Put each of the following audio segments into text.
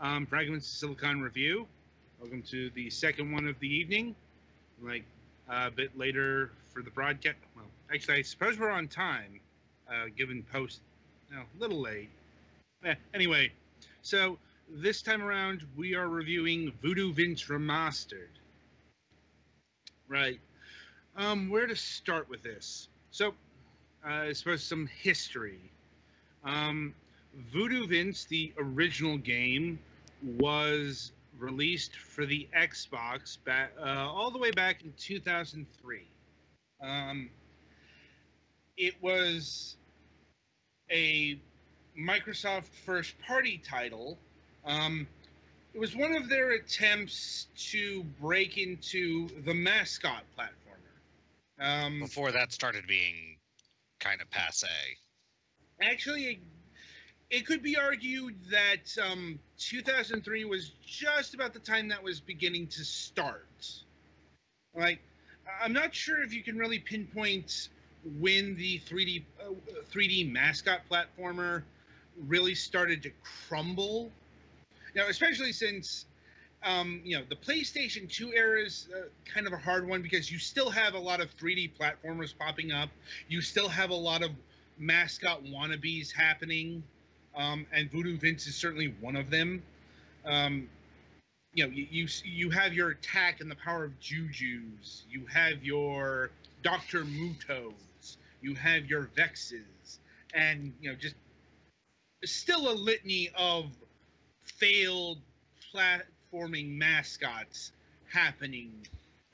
Um, Fragments of Silicon review. Welcome to the second one of the evening, like uh, a bit later for the broadcast. Well, actually, I suppose we're on time, uh, given post. No, a little late. Eh, anyway, so this time around we are reviewing Voodoo Vince Remastered. Right. Um, where to start with this? So, uh, I suppose some history. Um, Voodoo Vince, the original game, was released for the Xbox back uh, all the way back in 2003. Um, it was a Microsoft first-party title. Um, it was one of their attempts to break into the mascot platformer. Um, before that started being kind of passe. actually it, could be argued that um, 2003 was just about the time that was beginning to start. Like i'm not sure if you can really pinpoint when the 3d uh, 3d mascot platformer really started to crumble. Now especially since um, you know the playstation 2 era is uh, kind of a hard one because you still have a lot of 3d platformers popping up. You still have a lot of mascot wannabes happening, um, and Voodoo Vince is certainly one of them. Um, you know, you, you you have your attack and the power of Juju's. You have your Doctor Mutos. You have your Vexes, and you know just still a litany of failed platforming mascots happening,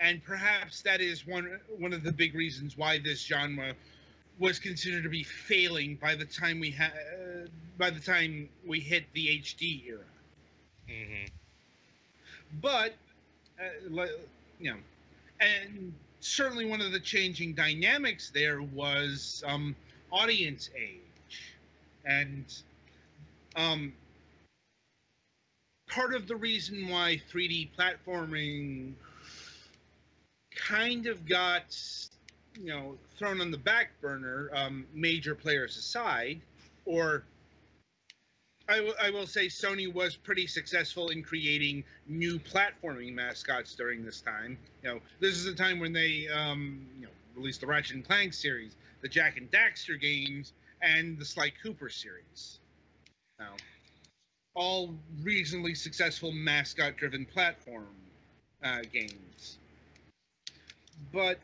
and perhaps that is one one of the big reasons why this genre was considered to be failing by the time we had by the time we hit the HD era. hmm But uh, you know, and certainly one of the changing dynamics there was um, audience age, and um, part of the reason why 3D platforming kind of got you know thrown on the back burner, um, major players aside, or I will- say Sony was pretty successful in creating new platforming mascots during this time. You know, this is the time when they um, you know released the Ratchet and Clank series, the Jak and Daxter games, and the Sly Cooper series. Now, all reasonably successful mascot-driven platform uh, games. But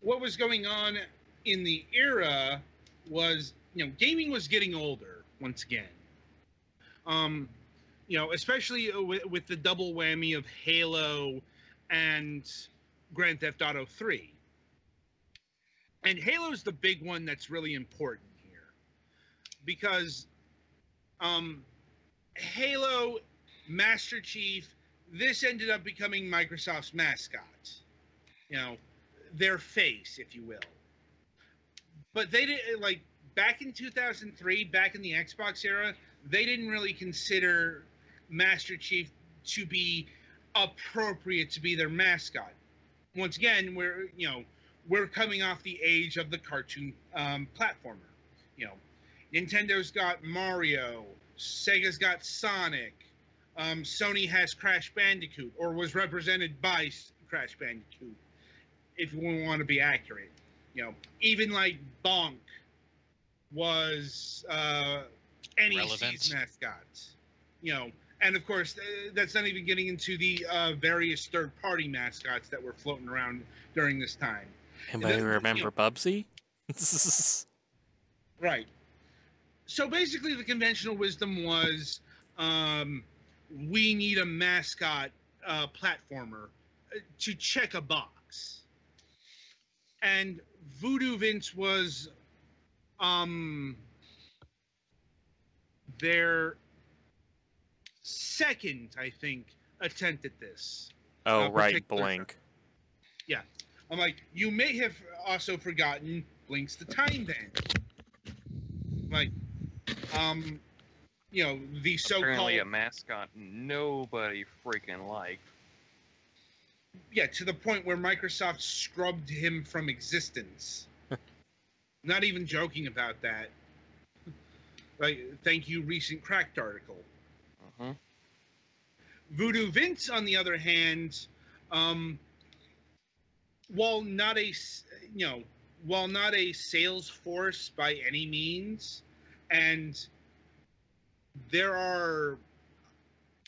what was going on in the era was you know gaming was getting older once again. Um you know especially with, with the double whammy of halo and grand theft auto 3 and halo's the big one that's really important here. Because um halo master chief this ended up becoming microsoft's mascot. You know their face, if you will. But they didn't like back in 2003, back in the Xbox era, they didn't really consider Master Chief to be appropriate to be their mascot. Once again, we're you know we're coming off the age of the cartoon um, platformer. You know, Nintendo's got Mario, Sega's got Sonic, um, Sony has Crash Bandicoot, or was represented by Crash Bandicoot if we want to be accurate. You know, even like Bonk was uh, NEC's Relevant. mascot. You know, and of course, uh, that's not even getting into the uh, various third-party mascots that were floating around during this time. Anybody the- remember Bubsy? Right. So basically, the conventional wisdom was um, we need a mascot uh, platformer uh, to check a box. And Voodoo Vince was um, their second, I think, attempt at this. oh, Uh, right, particular- Yeah. I'm like, you may have also forgotten Blinx the Time Bandit. Like, um, you know, the so-called Apparently a mascot nobody freaking liked. yeah, to the point where Microsoft scrubbed him from existence. Not even joking about that. Like, thank you, recent cracked article. hmm Voodoo Vince, on the other hand, um, while not a you know, while not a sales force by any means, and there are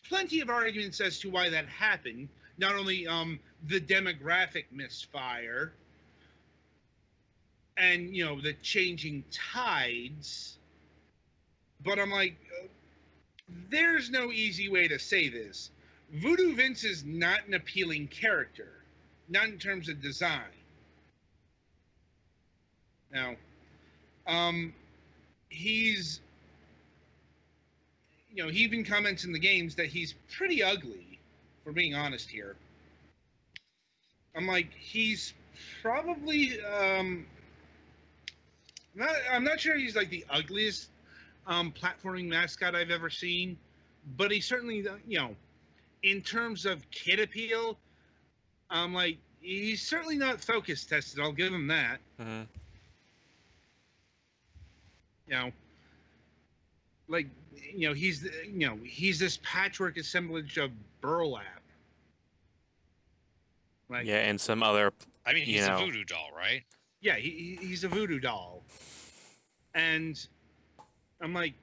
plenty of arguments as to why that happened. Not only um, the demographic misfire, and you know the changing tides, but I'm like, there's no easy way to say this. Voodoo Vince is not an appealing character, not in terms of design. Now, um, he's, you know, he even comments in the games that he's pretty ugly, for being honest here. I'm like, he's probably, um, not, I'm not sure he's like the ugliest um, platforming mascot I've ever seen, but he certainly, uh, you know, in terms of kid appeal, I'm like, he's certainly not focus tested. I'll give him that. hmm You know, like, you know, he's, you know, he's this patchwork assemblage of burlap. Like, Yeah, and some other. I mean, You he's know. a voodoo doll, right? Yeah, he, he- he's a voodoo doll. And I'm like,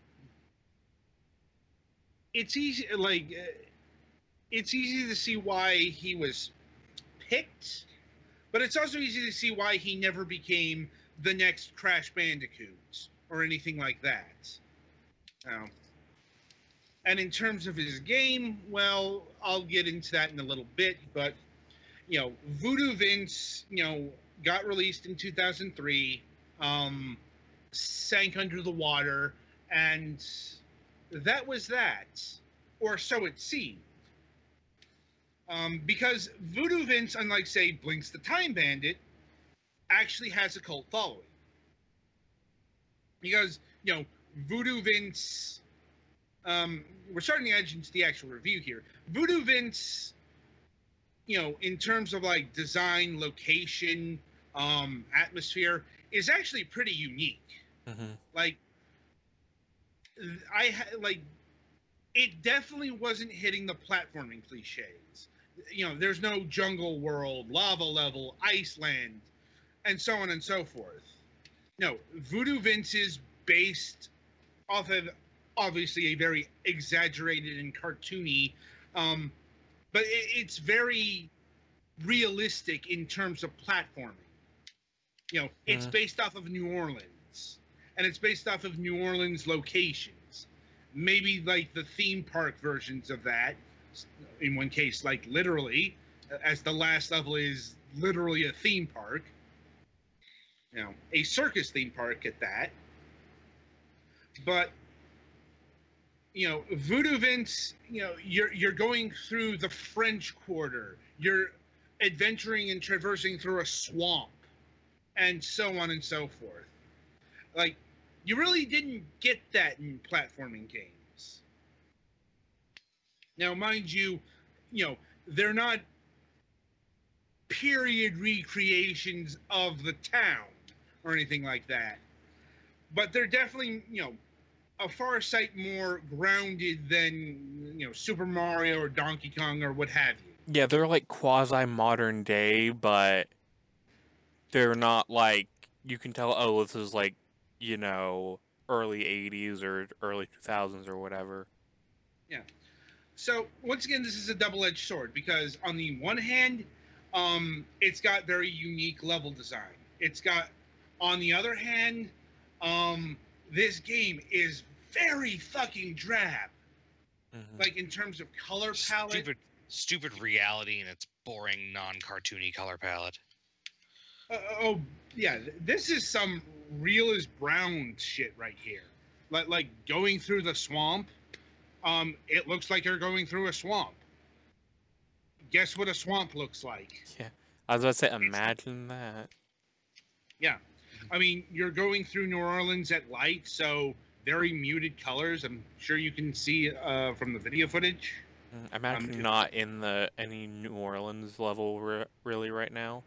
it's easy, like, uh, it's easy to see why he was picked, but it's also easy to see why he never became the next Crash Bandicoot or anything like that. Um, and in terms of his game, well, I'll get into that in a little bit, but you know, Voodoo Vince, you know, got released in 2003, um, sank under the water, and that was that, or so it seemed. Um, because Voodoo Vince, unlike say Blinx the Time Bandit, actually has a cult following. Because you know, Voodoo Vince. Um, we're starting to edge into the actual review here. Voodoo Vince you know, in terms of like design, location, um, atmosphere, is actually pretty unique. hmm Like, I ha- like, it definitely wasn't hitting the platforming cliches. You know, there's no jungle world, lava level, Iceland, and so on and so forth. No, Voodoo Vince is based off of obviously a very exaggerated and cartoony, um, but it, it's very realistic in terms of platforming. You know, it's Mhm. based off of New Orleans, and it's based off of New Orleans locations. Maybe like the theme park versions of that. In one case, like literally, as the last level is literally a theme park. You know, a circus theme park at that. But you know, Voodoo Vince, you know, you're you're going through the French Quarter. You're adventuring and traversing through a swamp, and so on and so forth. Like, you really didn't get that in platforming games. Now, mind you, you know, they're not period recreations of the town or anything like that. But they're definitely, you know, a far sight more grounded than, you know, Super Mario or Donkey Kong or what have you. Yeah, they're like quasi modern day, but they're not like you can tell. Oh, this is like you know early '80s or early 2000s or whatever. Yeah. So once again, this is a double-edged sword because on the one hand, um, it's got very unique level design. It's got, on the other hand, um, this game is very fucking drab. Mhm. Like in terms of color palette. Stupid, stupid reality and its boring, non-cartoony color palette. Uh, oh yeah, this is some real as brown shit right here. Like like going through the swamp. Um, it looks like you're going through a swamp. Guess what a swamp looks like? Yeah, I was about to say, imagine that. Yeah, I mean, you're going through New Orleans at light, so very muted colors. I'm sure you can see uh, from the video footage. Mm, I'm actually it- not in the any New Orleans level re- really right now.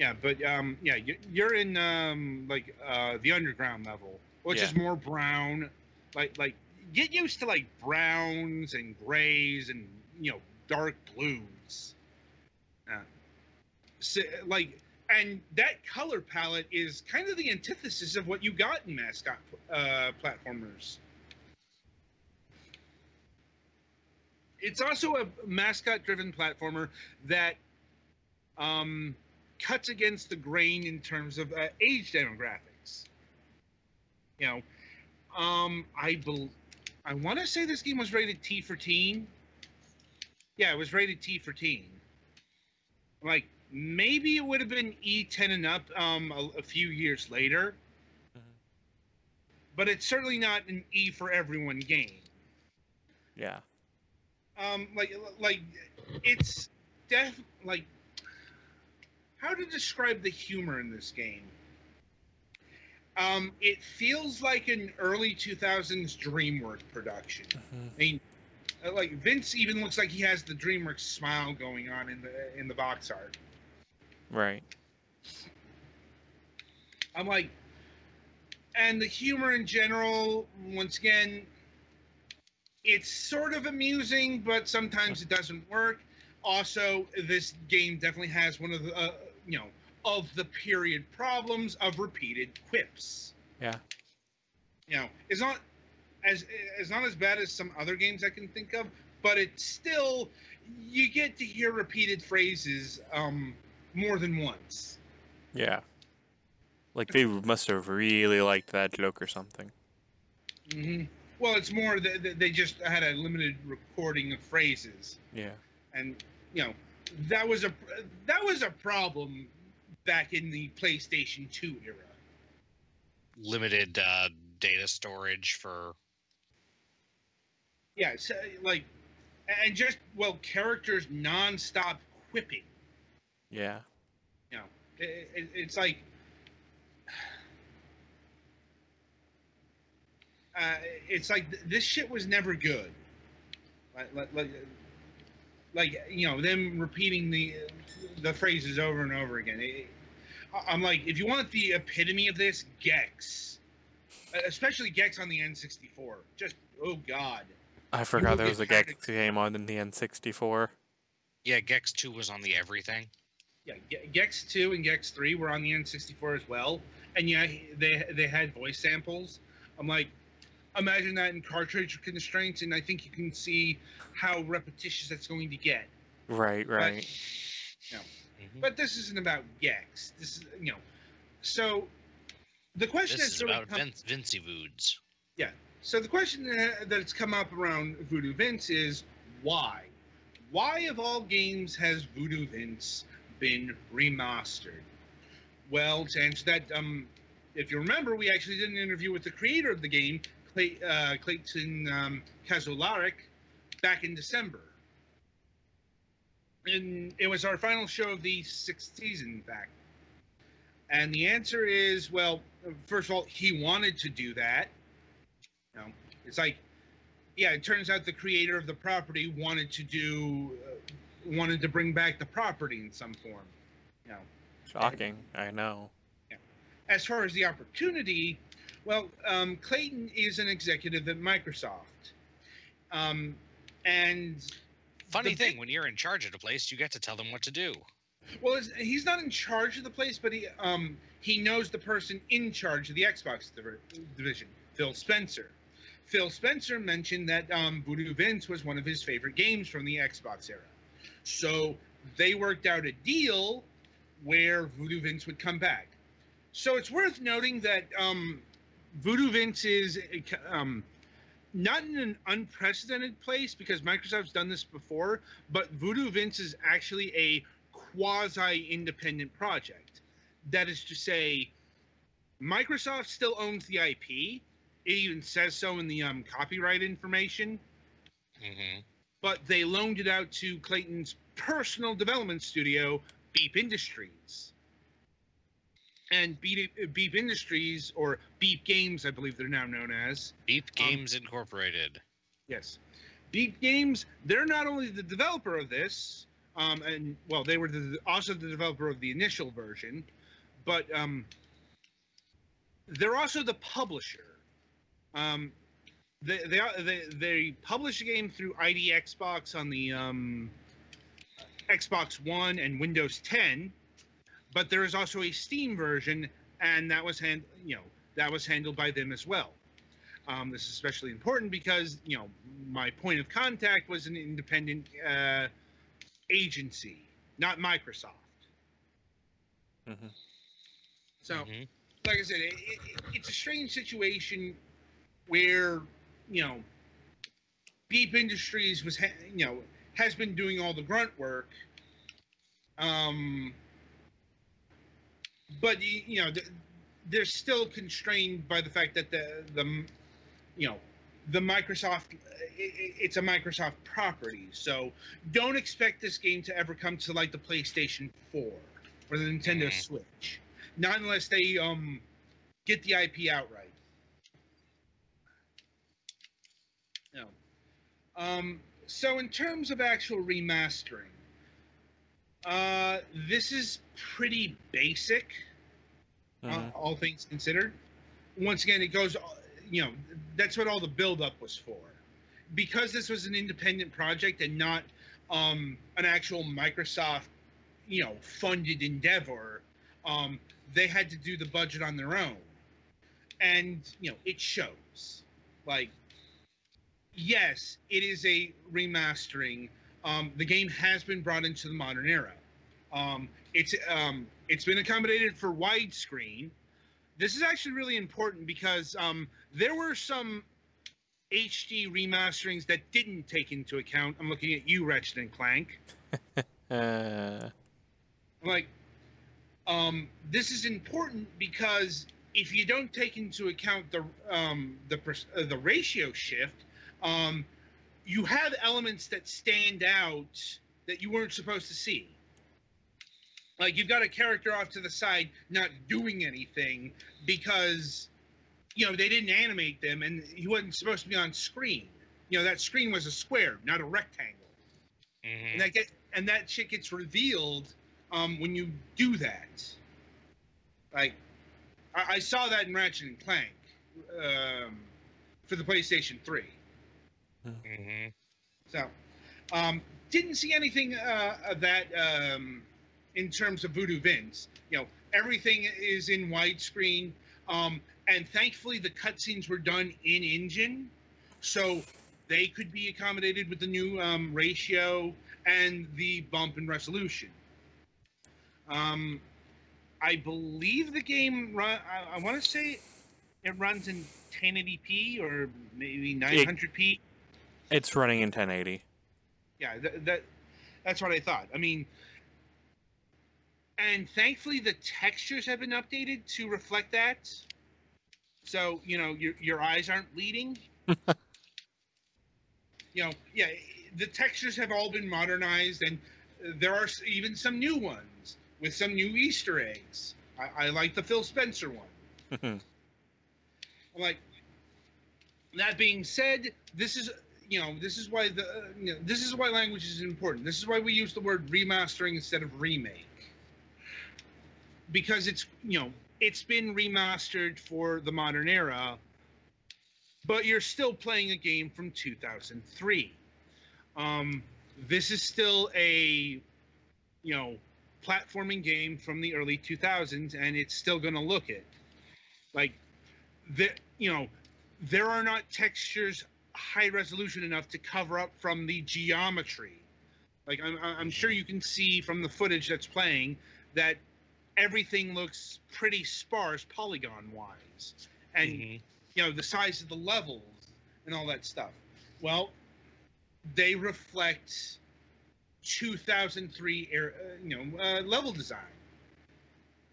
Yeah, but um, yeah, you- you're in um, like uh, the underground level, which Yeah. is more brown. Like like get used to like browns and grays and you know dark blues. Uh, so, like and that color palette is kind of the antithesis of what you got in mascot uh, platformers. It's also a mascot-driven platformer that um, cuts against the grain in terms of uh, age demographics. You know, um, I bel I want to say this game was rated T for teen. Yeah, it was rated T for teen. Like maybe it would have been E10 and up um, a, a few years later, Mhm. but it's certainly not an E for everyone game. Yeah. um like like it's def like how to describe the humor in this game um it feels like an early 2000s dreamworks production Mhm. i mean uh, like vince even looks like he has the dreamworks smile going on in the in the box art Right. i'm like and the humor in general once again it's sort of amusing but sometimes it doesn't work also this game definitely has one of the uh, you know of the period problems of repeated quips Yeah. you know it's not as it's not as bad as some other games i can think of but it's still you get to hear repeated phrases um more than once Yeah. Like they must have really liked that joke or something. Mm-hmm. Well, it's more that that they just had a limited recording of phrases, Yeah. and you know that was a that was a problem back in the PlayStation 2 era. Limited uh, data storage for. Yeah, so, like, and just well, characters nonstop quipping. Yeah. You know, it, it, it's like. Uh, it's like th- this shit was never good. Like, like, like, like you know, them repeating the the phrases over and over again. It- I- I'm like, if you want the epitome of this, Gex, especially Gex on the N64. Just oh god. I forgot there was a tired Gex game on the N64. Yeah, Gex 2 was on the everything. Yeah, Gex 2 and Gex 3 were on the N64 as well. And yeah, they they had voice samples. I'm like, imagine that in cartridge constraints, and I think you can see how repetitious that's going to get. Right, right. Mhm. But this isn't about Gex. This is, you know. So the question This is sort about come- Vince, Vincey Voods. Yeah. So the question that- that's come up around Voodoo Vince is why? Why of all games has Voodoo Vince been remastered? Well, to answer that, um, if you remember, we actually did an interview with the creator of the game, Clay, uh, Clayton um, Kauzlaric, back in December. And it was our final show of the sixth season, in fact. And the answer is, well, first of all, he wanted to do that. You know, it's like, yeah, it turns out the creator of the property wanted to do, uh, wanted to bring back the property in some form. You know, Shocking. I know. as far as the opportunity, well, um, Clayton is an executive at Microsoft, um, and Funny thing, big- when you're in charge of a place, you get to tell them what to do. Well, he's not in charge of the place, but he um he knows the person in charge of the Xbox div- division, Phil Spencer. Phil Spencer mentioned that um, Voodoo Vince was one of his favorite games from the Xbox era, so they worked out a deal where Voodoo Vince would come back. So it's worth noting that um, Voodoo Vince is um, not in an unprecedented place because Microsoft's done this before, but Voodoo Vince is actually a quasi independent project. That is to say, Microsoft still owns the IP. It even says so in the um, copyright information, hmm but they loaned it out to Clayton's personal development studio, Beep Industries. And Beep, Beep Industries, or Beep Games, I believe they're now known as, Beep Um, Games Incorporated. Yes. Beep Games, they're not only the developer of this, um, and well, they were the, also the developer of the initial version, but um, they're also the publisher. Um, they, they, they, they publish a game through ID@Xbox on the um, Xbox One and Windows 10, but there is also a Steam version, and that was hand, you know, that was handled by them as well. Um, this is especially important because you know my point of contact was an independent uh, agency, not Microsoft. Mhm. So, Mhm. like I said, it, it, it's a strange situation where you know Beep Industries was ha- you know has been doing all the grunt work. Um, but you know they're still constrained by the fact that the the you know the Microsoft it's a Microsoft property. So don't expect this game to ever come to like the PlayStation 4 or the Nintendo Mhm. Switch. Not unless they um get the IP outright. No. Um so in terms of actual remastering, uh this is pretty basic uh, Mhm. all things considered. Once again, it goes, uh, you know, that's what all the buildup was for. Because this was an independent project and not um, an actual Microsoft, you know, funded endeavor, um, they had to do the budget on their own. And, you know, it shows. Like, yes, it is a remastering. Um, the game has been brought into the modern era. Um, it's um, it's been accommodated for widescreen. This is actually really important because um, there were some HD remasterings that didn't take into account. I'm looking at you, Ratchet and Clank. Uh, Like, um, this is important because if you don't take into account the um, the uh, the ratio shift, um, you have elements that stand out that you weren't supposed to see. Like you've got a character off to the side not doing anything because you know they didn't animate them and he wasn't supposed to be on screen. You know that screen was a square, not a rectangle Mhm. and that get and that shit gets revealed um, when you do that. Like, I, I saw that in Ratchet and Clank um, for the PlayStation Three. Mhm. So, um, didn't see anything uh, of that um, in terms of Voodoo Vince. You know, everything is in widescreen, um, and thankfully the cutscenes were done in engine, so they could be accommodated with the new um, ratio and the bump in resolution. Um, I believe the game run. I, I want to say it runs in 1080p or maybe 900p. it's running in 1080. Yeah, that, that that's what I thought. I mean, and thankfully the textures have been updated to reflect that. So you know your your eyes aren't bleeding. you know, yeah, the textures have all been modernized, and there are even some new ones with some new Easter eggs. I, I like the Phil Spencer one. I'm like, that being said, this is you know this is why the you know, this is why language is important. This is why we use the word remastering instead of remake because it's you know it's been remastered for the modern era, but you're still playing a game from 2003. Um, this is still a you know platforming game from the early 2000s, and it's still going to look it. Like, the, you know, there are not textures high resolution enough to cover up from the geometry. Like, I'm, I'm sure you can see from the footage that's playing that everything looks pretty sparse polygon wise. And, Mhm. you know, the size of the levels and all that stuff. Well, they reflect 2003 era, uh, you know, uh, level design.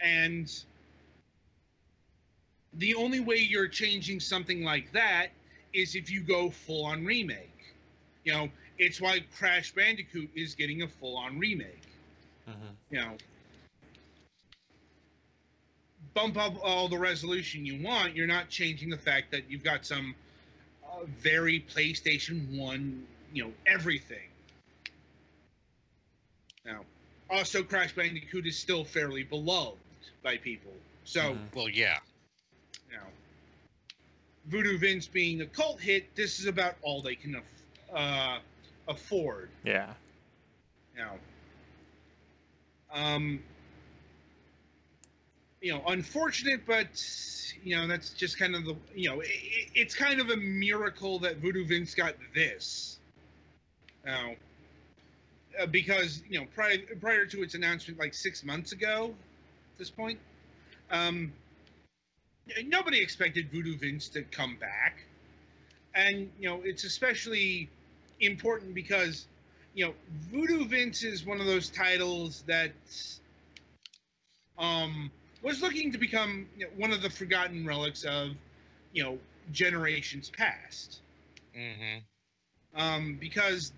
And the only way you're changing something like that is if you go full on remake. You know, it's why Crash Bandicoot is getting a full on remake. Mhm. You know, bump up all the resolution you want. You're not changing the fact that you've got some uh, very PlayStation 1, you know, everything. Now, also, Crash Bandicoot is still fairly beloved by people. So, Mhm. Well, yeah. you know, Voodoo Vince being a cult hit, this is about all they can aff- uh, afford. Yeah. You know, um, you know, unfortunate, but you know, that's just kind of the you know, it, it's kind of a miracle that Voodoo Vince got this. Now, uh, because you know, prior prior to its announcement, like six months ago, at this point, um, nobody expected Voodoo Vince to come back, and you know, it's especially important because you know, Voodoo Vince is one of those titles that um, was looking to become you know, one of the forgotten relics of, you know, generations past. hmm Um, because,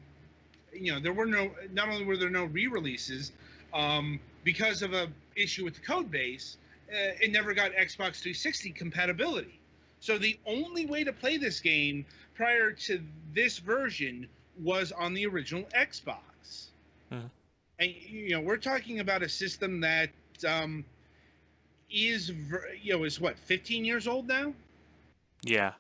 you know, there were no, not only were there no re-releases, um, because of a issue with the code base, uh, it never got Xbox 360 compatibility. So the only way to play this game prior to this version was on the original Xbox. Mhm. And you know, we're talking about a system that um, is you know is what 15 years old now. Yeah.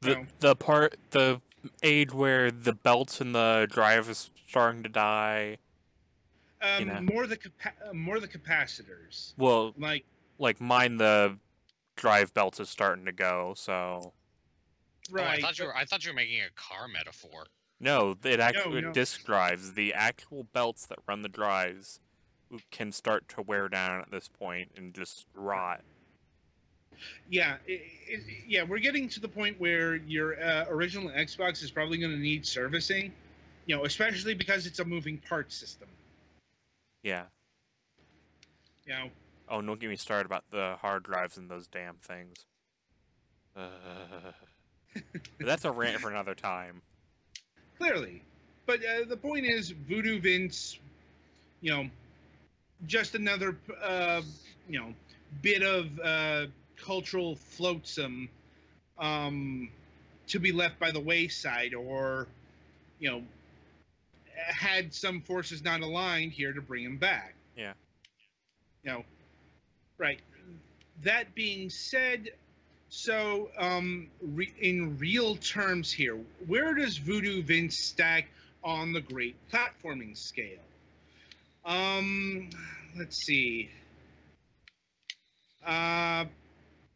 The No. the part the age where the belts and the drive is starting to die. Um, You know. More the capa- uh, more the capacitors. Well, Like like mine the drive belts is starting to go, so right. Oh, I thought you were. I thought you were making a car metaphor. no, it actually no. disk drives, the actual belts that run the drives can start to wear down at this point and just rot. Yeah, it, it, yeah, we're getting to the point where your uh, original Xbox is probably going to need servicing. You know, especially because it's a moving parts system. Yeah. You know, Oh, don't get me started about the hard drives and those damn things. Uh, that's a rant for another time. clearly. But uh, the point is, Voodoo Vince, you know, just another, uh, you know, bit of uh, cultural flotsam um, to be left by the wayside, or, you know, had some forces not aligned here to bring him back. Yeah. You know, right. That being said, so um, re- in real terms here, where does Voodoo Vince stack on the great platforming scale? Um, let's see. Uh,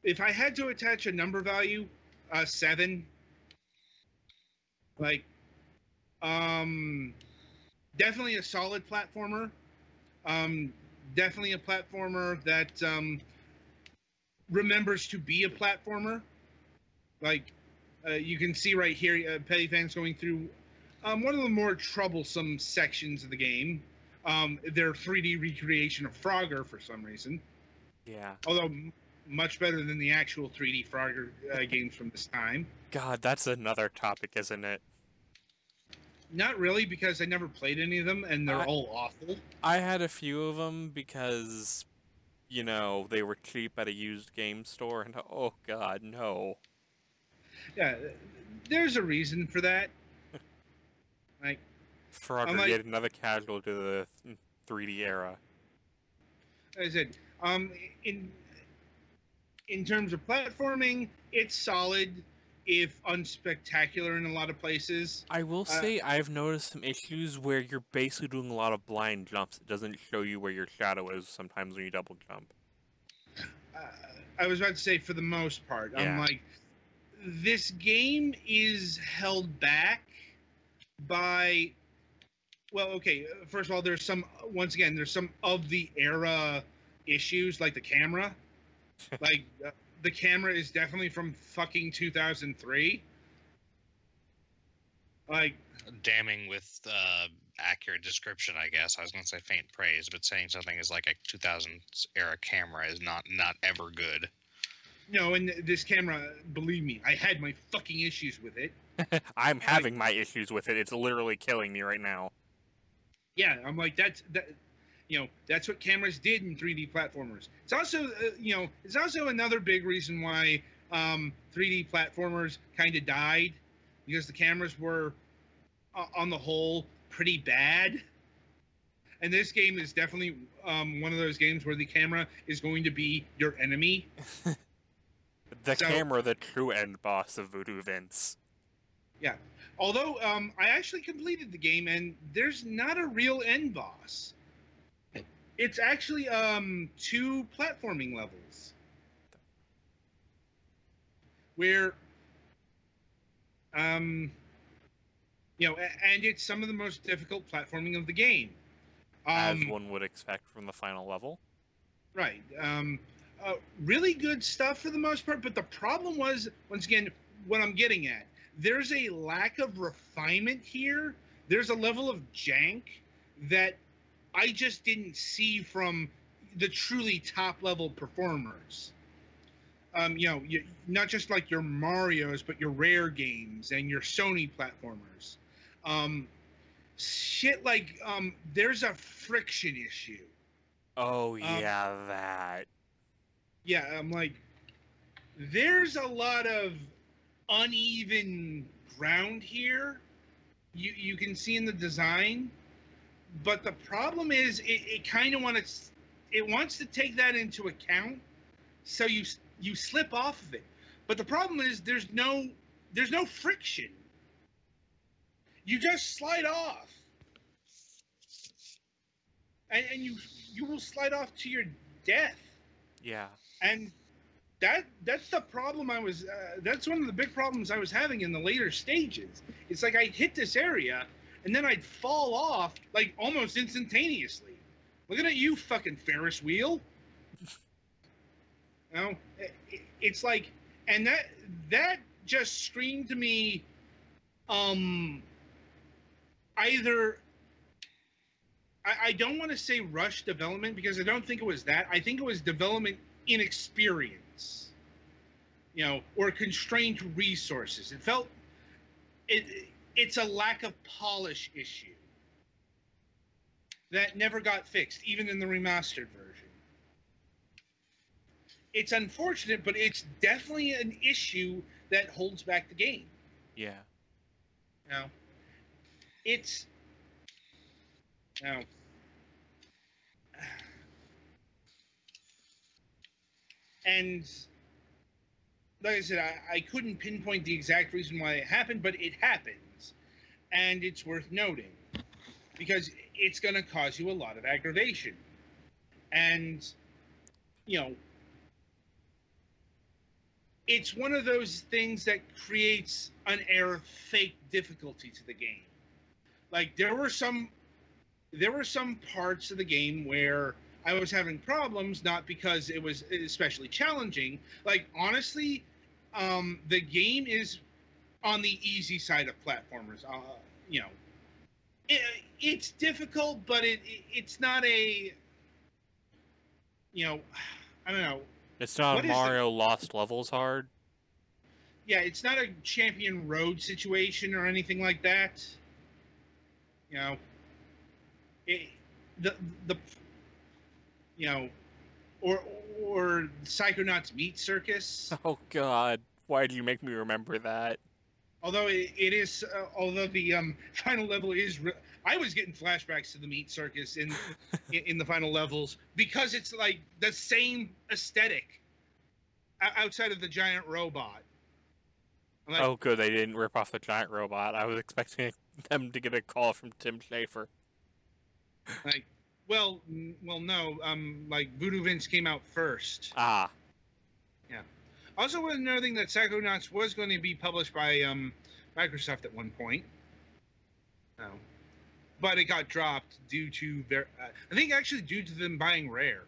if I had to attach a number value, uh, seven. Like, um, definitely a solid platformer. Um, definitely a platformer that um, remembers to be a platformer. Like, uh, you can see right here, uh, Petty Fans going through um, one of the more troublesome sections of the game. Um, their 3D recreation of Frogger for some reason, Yeah. although m- much better than the actual 3D Frogger uh, games from this time. God, that's another topic, isn't it? Not really, because I never played any of them, and they're I- all awful. I had a few of them because, you know, they were cheap at a used game store, and oh god, no. Yeah, there's a reason for that. Like, Frogger, Unlike- yet another casualty to the th- 3D era. As I said, um, in in terms of platforming, it's solid. if unspectacular in a lot of places. I will Uh, say I've noticed some issues where you're basically doing a lot of blind jumps. It doesn't show you where your shadow is sometimes when you double jump. Uh, I was about to say for the most part. I'm like, this game is held back by. Well, okay. uh, First of all, there's some. Once again, there's some of the era issues, like the camera. like uh, the camera is definitely from fucking 2003. Like Damning with uh, accurate description, I guess. I was going to say faint praise, but saying something is like a 2000s era camera is not not ever good. no, and this camera, believe me, I had my fucking issues with it. I'm having my issues with it. It's literally killing me right now. Yeah i'm like that's that you know that's what cameras did in 3d platformers. It's also uh, you know it's also another big reason why um, 3d platformers kind of died because the cameras were uh, on the whole pretty bad. And this game is definitely um, one of those games where the camera is going to be your enemy. The So- camera, the true end boss of Voodoo Vince. Although um, i actually completed the game and there's not a real end boss it's actually um, two platforming levels where um, you know and it's some of the most difficult platforming of the game as um, one would expect from the final level. Right. Um, uh, really good stuff for the most part, but the problem was, once again, what I'm getting at. There's a lack of refinement here. There's a level of jank that I just didn't see from the truly top level performers. Um, you know, you, not just like your Mario's, but your Rare games and your Sony platformers. Um, shit like um, there's a friction issue. Oh yeah, that. yeah, I'm like, there's a lot of uneven ground here. You you can see in the design, but the problem is it, it kind of wants it wants to take that into account, so you you slip off of it. But the problem is there's no there's no friction. You just slide off, and, and you you will slide off to your death Yeah. and that that's the problem i was uh, that's one of the big problems i was having in the later stages. It's like i'd hit this area and then i'd fall off like almost instantaneously. Looking at you fucking ferris wheel. You know it, it- it's like and that that just screamed to me um either I, I don't want to say rush development because I don't think it was that. I think it was development inexperience, you know, or constrained resources. It felt it. It's a lack of polish issue that never got fixed, even in the remastered version. It's unfortunate, but it's definitely an issue that holds back the game. Yeah. You know, it's now. And like I said, I, I couldn't pinpoint the exact reason why it happened, but it happens. And it's worth noting because it's going to cause you a lot of aggravation. And, you know, it's one of those things that creates an air of fake difficulty to the game. Like there were some there were some parts of the game where I was having problems not because it was especially challenging. Like honestly, um, the game is on the easy side of platformers. Uh, you know, it, it's difficult, but it, it it's not a you know, I don't know. It's not is the- Mario Lost Levels hard. yeah, it's not a champion road situation or anything like that. You know, it, the the you know, or or Psychonauts Meat Circus. Oh God, why do you make me remember that? Although it, it is, uh, although the um, final level is, re- I was getting flashbacks to the Meat Circus in, in in the final levels because it's like the same aesthetic outside of the giant robot. Like, oh, good. They didn't rip off the giant robot. I was expecting them to get a call from Tim Schafer. like, well, n- well, no. Um, like Voodoo Vince came out first. Ah, Yeah. Also, was noting that Psychonauts was going to be published by um, Microsoft at one point. No. But it got dropped due to their, uh, I think actually due to them buying Rare.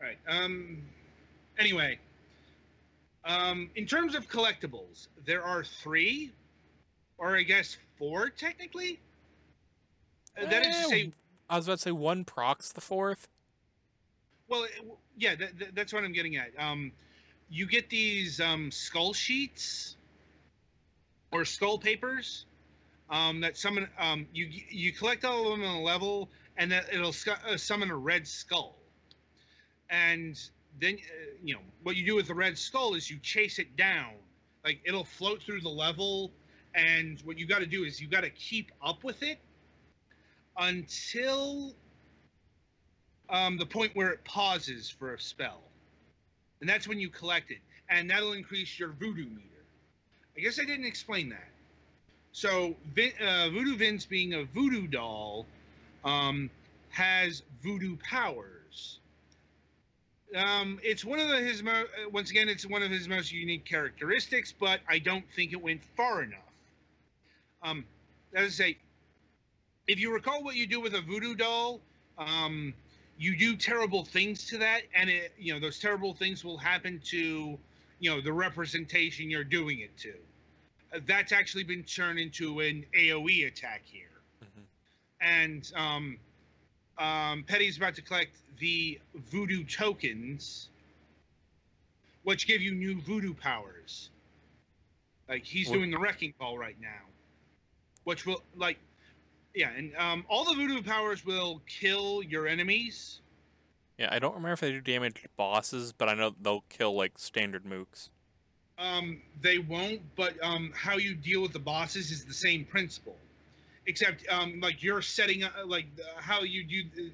Right. Um. Anyway. Um. In terms of collectibles, there are three, or I guess four technically. Uh, that is to Eh, say, I was about to say one procs the fourth. Well, yeah, th- th- that's what I'm getting at. Um, you get these um, skull sheets or skull papers um, that summon. Um, you you collect all of them on a level, and that it'll scu- uh, summon a red skull. And then uh, you know what you do with the red skull is you chase it down. Like it'll float through the level, and what you got to do is you got to keep up with it until um, the point where it pauses for a spell, and that's when you collect it, and that'll increase your voodoo meter. I guess I didn't explain that. So, Vin, uh, Voodoo Vince, being a voodoo doll, um, has voodoo powers. Um, it's one of the, his mo- uh, once again, it's one of his most unique characteristics, but I don't think it went far enough. Um, as I say, if you recall what you do with a voodoo doll, um, you do terrible things to that and it you know those terrible things will happen to you know the representation you're doing it to. Uh, that's actually been turned into an aoe attack here. Mhm. and um, um, petty's about to collect the voodoo tokens which give you new voodoo powers. Like he's What- doing the wrecking ball right now which will like yeah, and um, all the voodoo powers will kill your enemies. Yeah, I don't remember if they do damage to bosses, but I know they'll kill like standard mooks. Um, they won't, but um, how you deal with the bosses is the same principle, except um, like you're setting up like uh, how you do uh,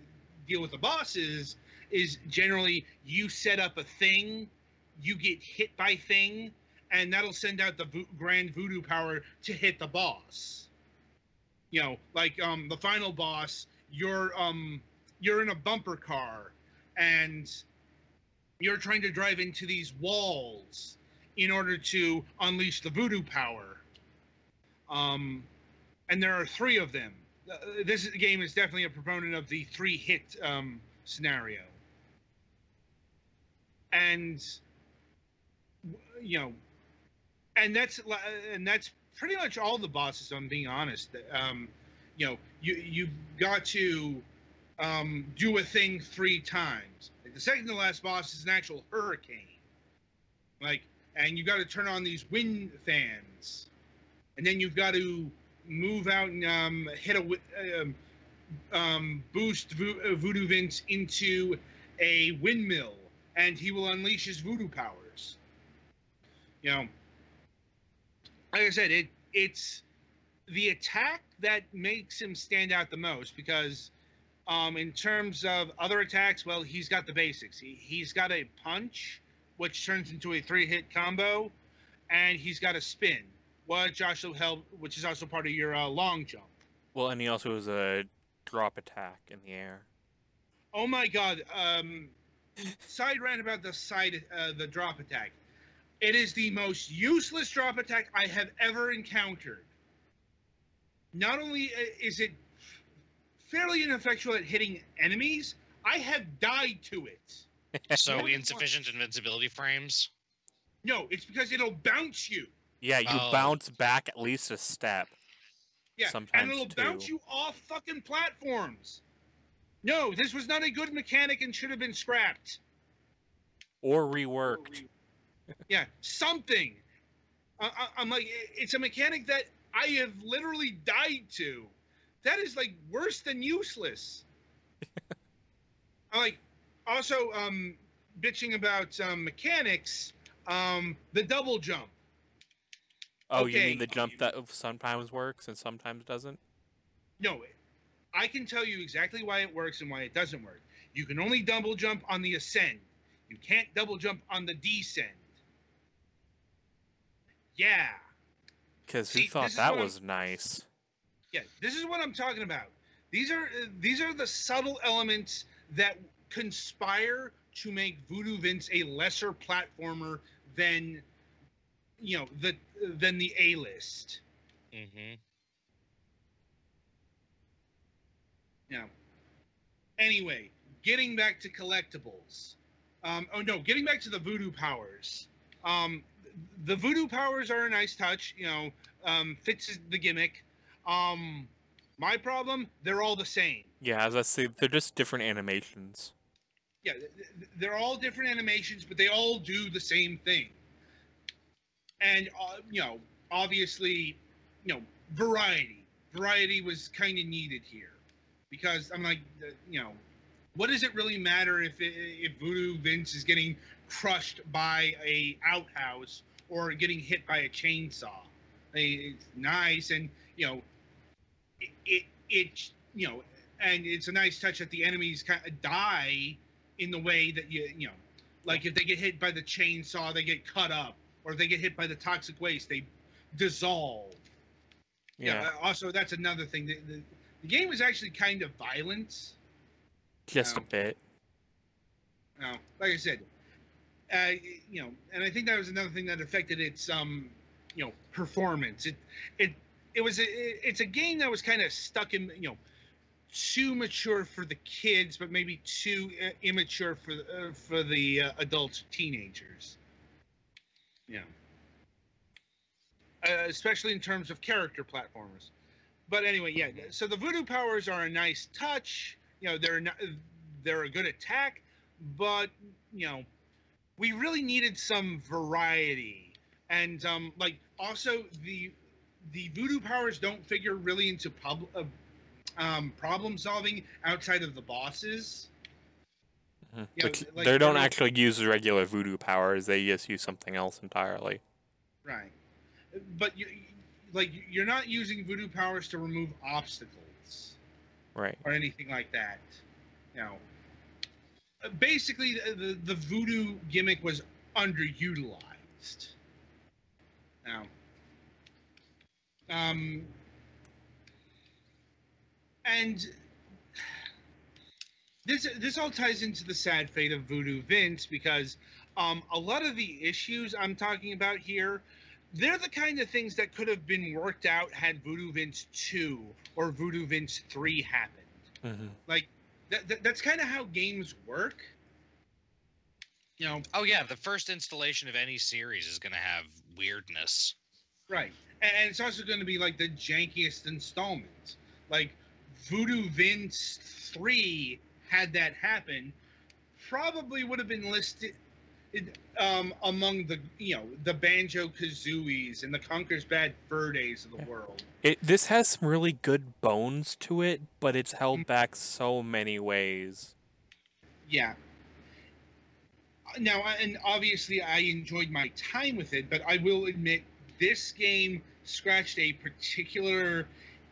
deal with the bosses is generally you set up a thing, you get hit by thing, and that'll send out the vo- grand voodoo power to hit the boss. You know, like um, the final boss, you're um, you're in a bumper car, and you're trying to drive into these walls in order to unleash the voodoo power. Um, and there are three of them. Uh, this game is definitely a proponent of the three hit um, scenario. And you know, and that's and that's pretty much all the bosses. I'm being honest. Um, you know, you you got to um, do a thing three times. Like the second to last boss is an actual hurricane. Like, and you got to turn on these wind fans, and then you've got to move out and um, hit a um, um, boost Vo- uh, Voodoo Vince into a windmill, and he will unleash his voodoo powers. You know, like I said, it it's the attack that makes him stand out the most because um, in terms of other attacks, well, he's got the basics. He, he's got a punch, which turns into a three-hit combo, and he's got a spin, which also help, which is also part of your uh, long jump. Well, and he also has a drop attack in the air. Oh my God! Um, side rant about the side, uh, the drop attack. It is the most useless drop attack I have ever encountered. Not only uh, is it fairly ineffectual at hitting enemies, I have died to it. So insufficient invincibility frames. No, it's because it'll bounce you. Yeah, you Oh. bounce back at least a step. Yeah, and it'll bounce you off fucking platforms. No, this was not a good mechanic and should have been scrapped. Or reworked. Yeah, something. I, I'm like, it's a mechanic that I have literally died to. That is like worse than useless. I like, also, um, bitching about um, mechanics. Um, the double jump. Oh, you mean the jump that sometimes works and sometimes doesn't? No, I can tell you exactly why it works and why it doesn't work. You can only double jump on the ascend. You can't double jump on the descend. Yeah. Because who See, thought that what I'm- was nice? Yeah, this is what I'm talking about. These are these are the subtle elements that conspire to make Voodoo Vince a lesser platformer than you know the than the A list. Mm-hmm. Now, anyway, getting back to collectibles. Um, oh no, getting back to the voodoo powers. Um, the voodoo powers are a nice touch. You know, um, fits the gimmick. Um, my problem, they're all the same. Yeah, as I say, they're just different animations. Yeah, th- th- they're all different animations, but they all do the same thing. And uh, you know, obviously, you know, variety. Variety was kind of needed here, because I'm like, uh, you know, what does it really matter if it, if Voodoo Vince is getting crushed by a outhouse or getting hit by a chainsaw? I mean, It's nice, and you know, it, it, it you know, and it's a nice touch that the enemies kind of die in the way that you you know like if they get hit by the chainsaw they get cut up. Or if they get hit by the toxic waste they dissolve. Yeah, uh, also that's another thing. The, the, the game was actually kind of violent just a um, bit. you know, like i said uh, you know and i think that was another thing that affected its um you know performance it it it was a, it- it's a game that was kind of stuck in you know too mature for the kids, but maybe too uh, immature for the, uh, for the uh, adult teenagers. Yeah. Uh, especially in terms of character platformers. But anyway, yeah. So the voodoo powers are a nice touch. You know, they're not, they're a good attack, but you know, we really needed some variety, and um, like also the the voodoo powers don't figure really into pub uh, um, problem solving outside of the bosses. Yeah, Which like they don't actually use regular voodoo powers. They just use something else entirely. Right. But you, like, you're not using voodoo powers to remove obstacles Right. or anything like that. You know, Uh, basically, the, the, the voodoo gimmick was underutilized. Now, um, and this this all ties into the sad fate of Voodoo Vince because um, a lot of the issues I'm talking about here, they're the kind of things that could have been worked out had Voodoo Vince 2 or Voodoo Vince 3 happened. hmm Like, that, that, that's kind of how games work. You know, Oh yeah, the first installation of any series is going to have weirdness. right. And, and it's also going to be like the jankiest installment. Like, Voodoo Vince 3, had that happen, probably would have been listed um, among the you know the Banjo Kazooies and the Conker's Bad Fur Days of the Yeah. world. It this has some really good bones to it, but it's Mm. held back so many ways. Yeah. Now, and obviously, I enjoyed my time with it, but I will admit this game scratched a particular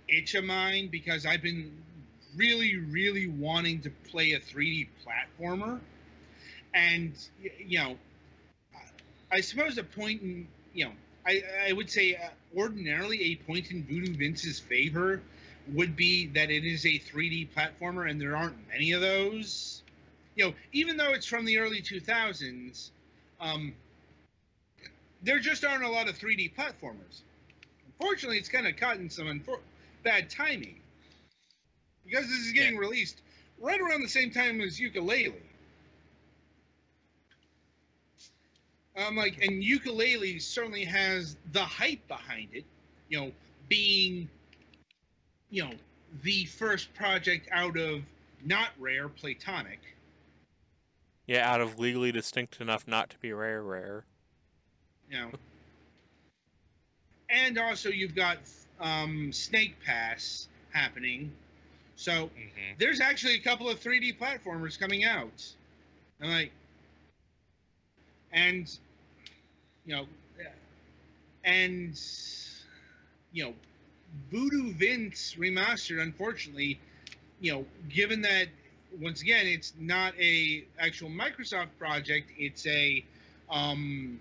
itch of mine because I've been really, really wanting to play a 3D platformer, and you know, I suppose a point in you know, I I would say uh, ordinarily a point in Voodoo Vince's favor would be that it is a 3D platformer, and there aren't many of those you know, even though it's from the early 2000s, um, there just aren't a lot of 3D platformers. Unfortunately, it's kind of caught in some unfor- bad timing because this is getting released right around the same time as Yooka-Laylee. Um, like, and Yooka-Laylee certainly has the hype behind it, you know, being, you know, the first project out of not rare Playtonic. Yeah, out of legally distinct enough not to be rare, rare. you know. And also, you've got um, Snake Pass happening, so hmm there's actually a couple of 3D platformers coming out. And like, and you know, and you know, Voodoo Vince remastered. Unfortunately, you know, given that once again it's not a actual Microsoft project, it's a um,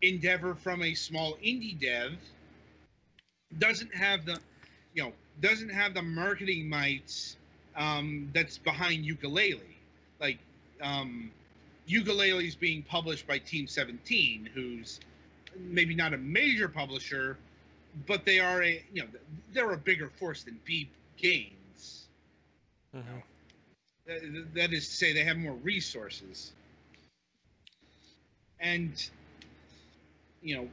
endeavor from a small indie dev doesn't have the you know doesn't have the marketing mites um, that's behind Yooka-Laylee like um, Yooka-Laylee is being published by team 17 who's maybe not a major publisher but they are a you know they're a bigger force than beep games. Mhm. That- that is to say they have more resources. And you know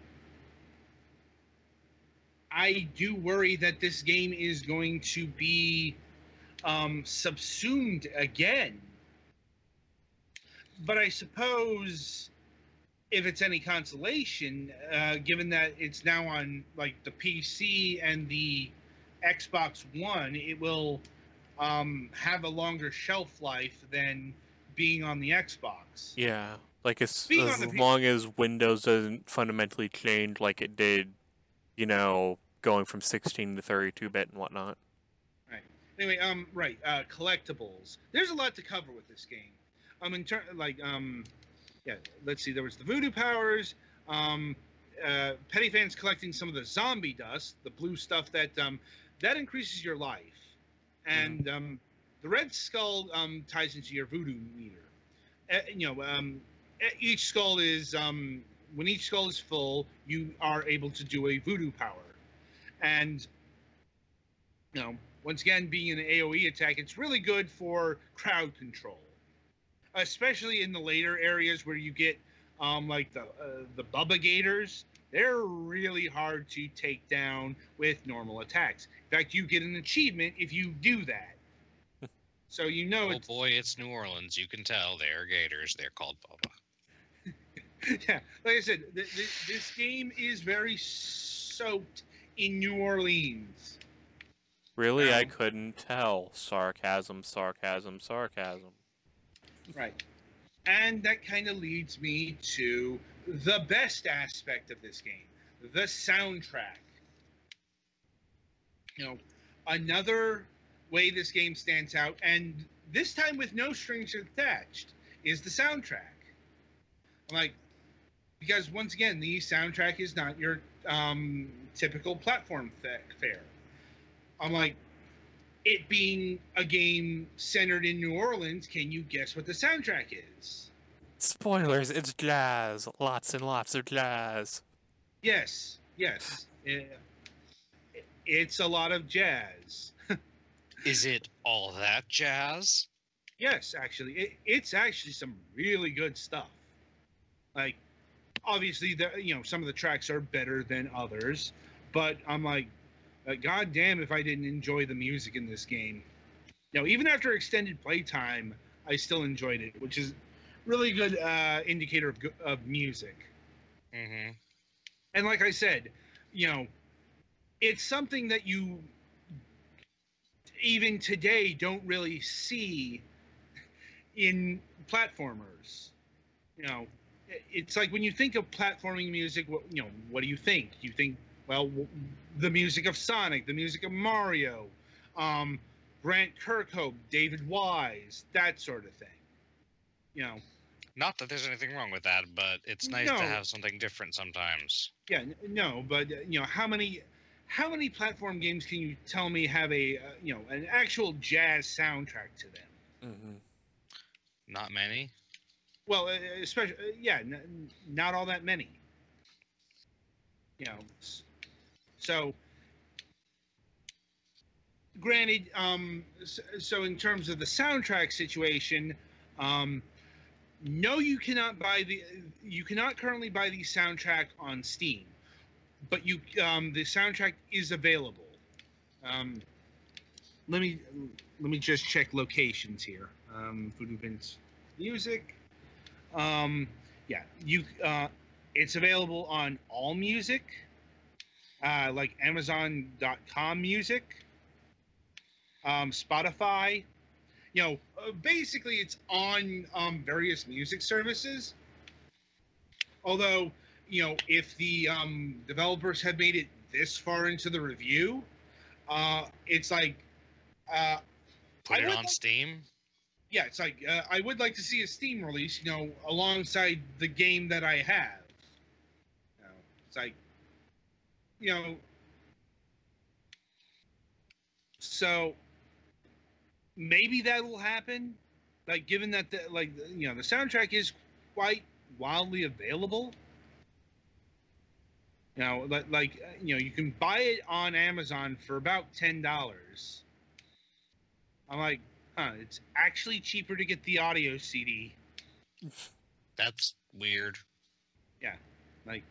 i do worry that this game is going to be um, subsumed again but i suppose if it's any consolation uh, given that it's now on like the pc and the xbox one it will um, have a longer shelf life than being on the xbox Yeah, like as as on the P- long as Windows doesn't fundamentally change like it did, you know, going from 16 to 32 bit and whatnot. Right. Anyway um right uh collectibles there's a lot to cover with this game um in turn like um yeah let's see there was the voodoo powers um uh petty fans collecting some of the zombie dust the blue stuff that um that increases your life. And um the red skull um ties into your voodoo meter. Uh, you know um each skull is um when each skull is full you are able to do a voodoo power. And you know, once again, being an AoE attack, it's really good for crowd control, especially in the later areas where you get um, like the uh, the Bubba Gators. They're really hard to take down with normal attacks. In fact, you get an achievement if you do that. So you know Oh it's boy, it's New Orleans. You can tell they're Gators. They're called Bubba. yeah. Like I said, th- th- this game is very soaked in New Orleans. Really, I Um, couldn't tell. Sarcasm, sarcasm, sarcasm. Right. And that kind of leads me to the best aspect of this game the soundtrack. You know, another way this game stands out, and this time with no strings attached, is the soundtrack. I'm like, because once again, the soundtrack is not your um, typical platform fa- fare. I'm like, it being a game centered in New Orleans, can you guess what the soundtrack is? Spoilers, it's jazz. Lots and lots of jazz. Yes, yes. Eh, It's a lot of jazz. Is it all that jazz? Yes, actually, it, it's actually some really good stuff. Like, obviously, the you know some of the tracks are better than others, but I'm like, uh, God damn, if I didn't enjoy the music in this game. You know, even after extended playtime, I still enjoyed it, which is really good uh, indicator of, of music. Mm-hmm. And like I said, you know, it's something that you even today don't really see in platformers. You know, it's like when you think of platforming music, what you know, what do you think? You think, well, w- the music of Sonic, the music of Mario, um, Grant Kirkhope, David Wise, that sort of thing. You know, Not that there's anything wrong with that, but it's nice No. to have something different sometimes. Yeah, n- no, but uh, you know how many how many platform games can you tell me have a uh, you know an actual jazz soundtrack to them? hmm Not many. Well, uh, especially uh, yeah, n- n- not all that many. You know, s- so granted, um, so in terms of the soundtrack situation, um, no, you cannot buy the you cannot currently buy the soundtrack on Steam, but you um, the soundtrack is available. Um, let me let me just check locations here. Um, Voodoo Vince Music. Um, yeah, you. Uh, it's available on All Music, uh, like Amazon.com Music, um, Spotify. You know, uh, basically, it's on um, various music services. Although, you know, if the um, developers have made it this far into the review, uh, it's like, uh, Put I it on like- Steam. yeah, it's like uh, I would like to see a Steam release, you know, alongside the game that I have. It's like, you know, so maybe that will happen. Like, given that the like you know the soundtrack is quite wildly available. You know, like, like you know, you can buy it on Amazon for about ten dollars. I'm like, huh? It's actually cheaper to get the audio CD. That's weird. Yeah, like,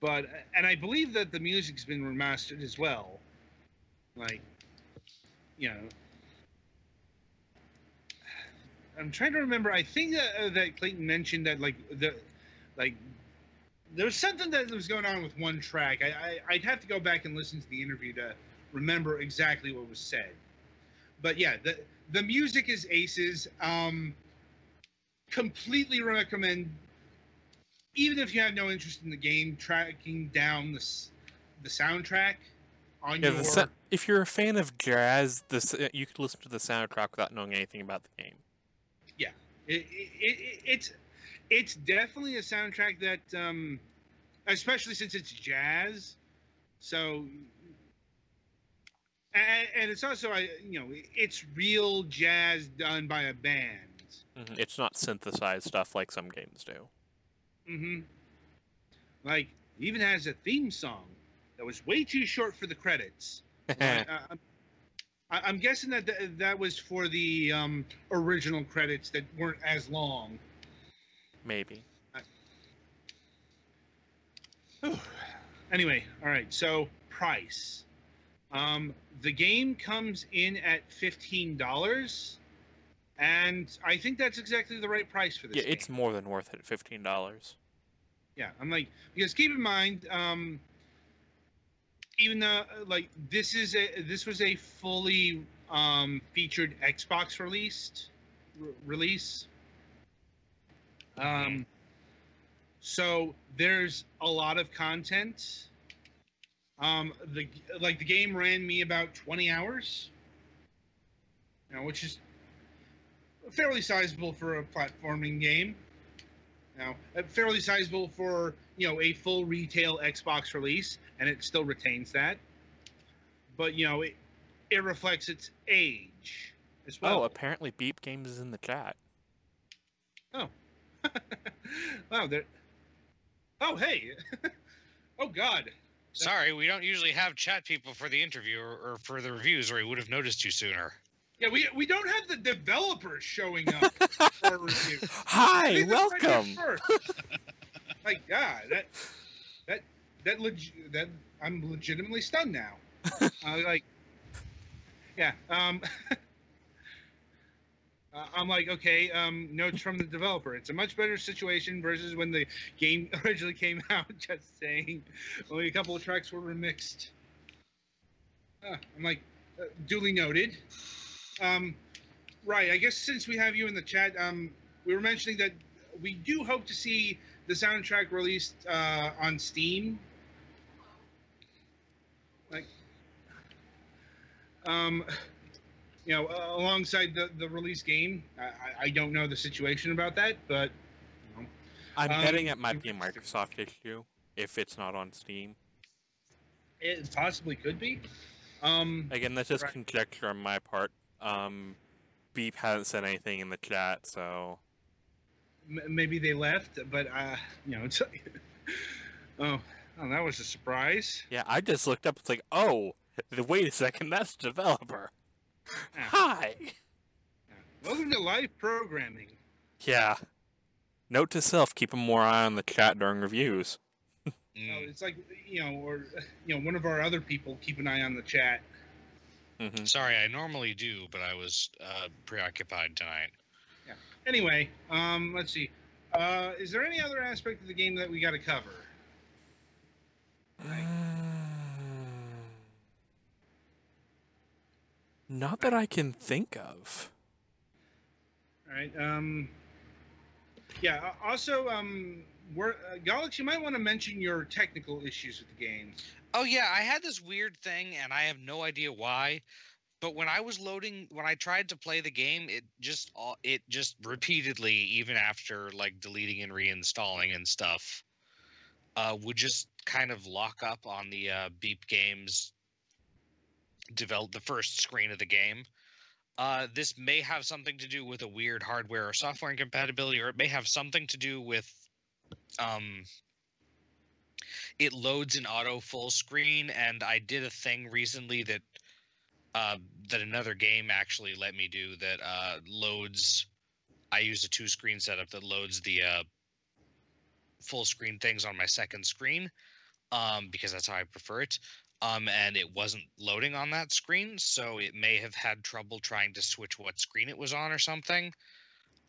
but and I believe that the music's been remastered as well. Like, you know, I'm trying to remember. I think that, uh, that Clayton mentioned that like the like there was something that was going on with one track. I, I I'd have to go back and listen to the interview to remember exactly what was said. But yeah, the the music is aces. Um, completely recommend even if you have no interest in the game, tracking down the the soundtrack on Yeah, your the if you're a fan of jazz, this you could listen to the soundtrack without knowing anything about the game. Yeah, it, it, it, it's it's definitely a soundtrack that um especially since it's jazz so and, and it's also you know it's real jazz done by a band Mhm, It's not synthesized stuff like some games do. Hmm like it even has a theme song that was way too short for the credits Well, I, I, I'm guessing that th- that was for the um, original credits that weren't as long. Maybe. anyway, all right. So price. Um, the game comes in at fifteen dollars, and I think that's exactly the right price for this. Yeah, it's more than worth it fifteen dollars. Yeah, I'm like because keep in mind, um, even though like this is a this was a fully um, featured Xbox released re- release. Um, so there's a lot of content. Um, the like the game ran me about 20 hours, you know, which is fairly sizable for a platforming game. Now, uh, fairly sizable for you know a full retail Xbox release, and it still retains that. But you know, it it reflects its age as well. Oh, apparently Beep Games is in the chat. Oh, wow, there. Oh, hey. oh God. Sorry, we don't usually have chat people for the interview or, or for the reviews, or we would have noticed you sooner. Yeah, we we don't have the developers showing up for a review. Hi, think right here welcome. like, God, that that that leg- that I'm legitimately stunned now. uh, like, yeah. Um, uh, I'm like, okay. Um, notes from the developer. It's a much better situation versus when the game originally came out. Just saying, only a couple of tracks were remixed. Uh, I'm like, uh, duly noted. Um, right. I guess since we have you in the chat, um, we were mentioning that we do hope to see the soundtrack released uh, on Steam. Like, um, you know, uh, alongside the, the release game. I, I- don't know the situation about that, but you know, I'm Um, betting it might be a Microsoft issue if it's not on Steam. it possibly could be. Um, Again, that's just Right. conjecture on my part. Um, Beep hasn't said anything in the chat, so maybe they left, but uh, you know, it's. oh, oh, that was a surprise. yeah, I just looked up. It's like, oh, th- wait a second, that's the developer. Ah. Hi. Welcome to live programming. Yeah. Note to self: keep a more eye on the chat during reviews. You know, it's like you know, or you know, one of our other people keep an eye on the chat. Hmm Sorry, I normally do, but I was uh, preoccupied tonight. Yeah. Anyway, um, let's see. Uh, is there any other aspect of the game that we got to cover? Not that I can think of. All right. Um, yeah. uh, Also, um, we're, uh, Galax, you might want to mention your technical issues with the game. Oh yeah, I had this weird thing, and I have no idea why. But when I was loading, when I tried to play the game, it just it just repeatedly, even after like deleting and reinstalling and stuff, uh, would just kind of lock up on the uh, Beep Games develop the first screen of the game. Uh, this may have something to do with a weird hardware or software incompatibility, or it may have something to do with um, it loads in auto full screen. And I did a thing recently that uh, that another game actually let me do that uh, loads. I use a two screen setup that loads the uh, full screen things on my second screen um, because that's how I prefer it. Um, and it wasn't loading on that screen, so it may have had trouble trying to switch what screen it was on or something.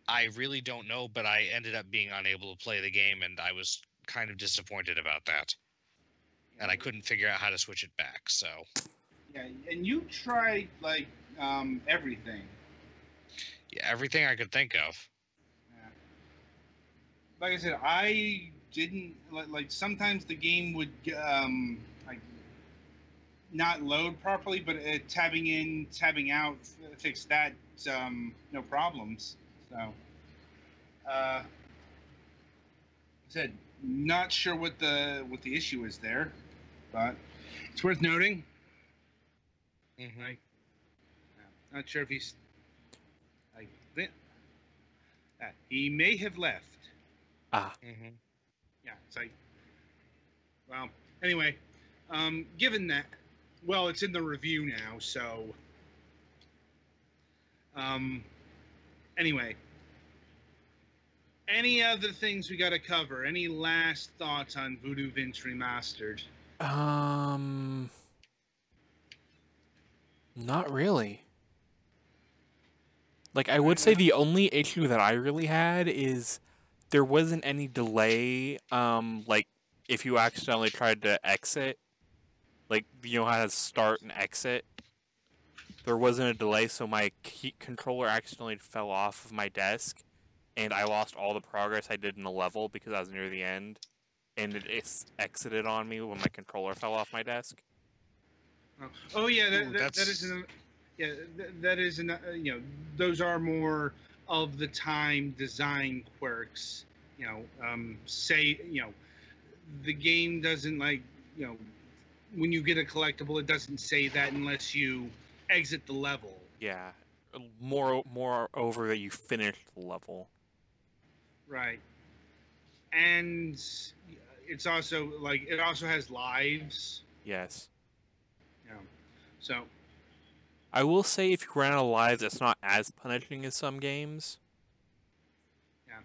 I really don't know, but I ended up being unable to play the game, and I was kind of disappointed about that. And I couldn't figure out how to switch it back. So Yeah, and you tried like um, everything. yeah, everything I could think of. Yeah. Like I said, I didn't like, like sometimes the game would um, like not load properly, but uh, tabbing in, tabbing out, f- fix that, um, no problems. So, uh, I said not sure what the what the issue is there, but it's worth noting. Mm-hmm. Right. Not sure if he's like that. Uh, he may have left. Ah, Mm-hmm. Yeah, it's like, well, anyway, um, given that, well, it's in the review now, so, um, anyway, any other things we got to cover? Any last thoughts on Voodoo Vince Remastered? um, not really. Like I would say, the only issue that I really had is there wasn't any delay. Um, like if you accidentally tried to exit, like you know how to start and exit. There wasn't a delay, so my key controller accidentally fell off of my desk, and I lost all the progress I did in the level because I was near the end, and it ex- exited on me when my controller fell off my desk. Oh, oh yeah, that, Ooh, that, that that's- is an, yeah, that, that is an, uh, you know, those are more of the time design quirks. You know, um, say, you know, the game doesn't like, you know, when you get a collectible, it doesn't say that unless you exit the level. Yeah, more more over that you finish the level. Right. And it's also like it also has lives. Yes, Yeah. so I will say if you run out of lives, it's not as punishing as some games. Yeah.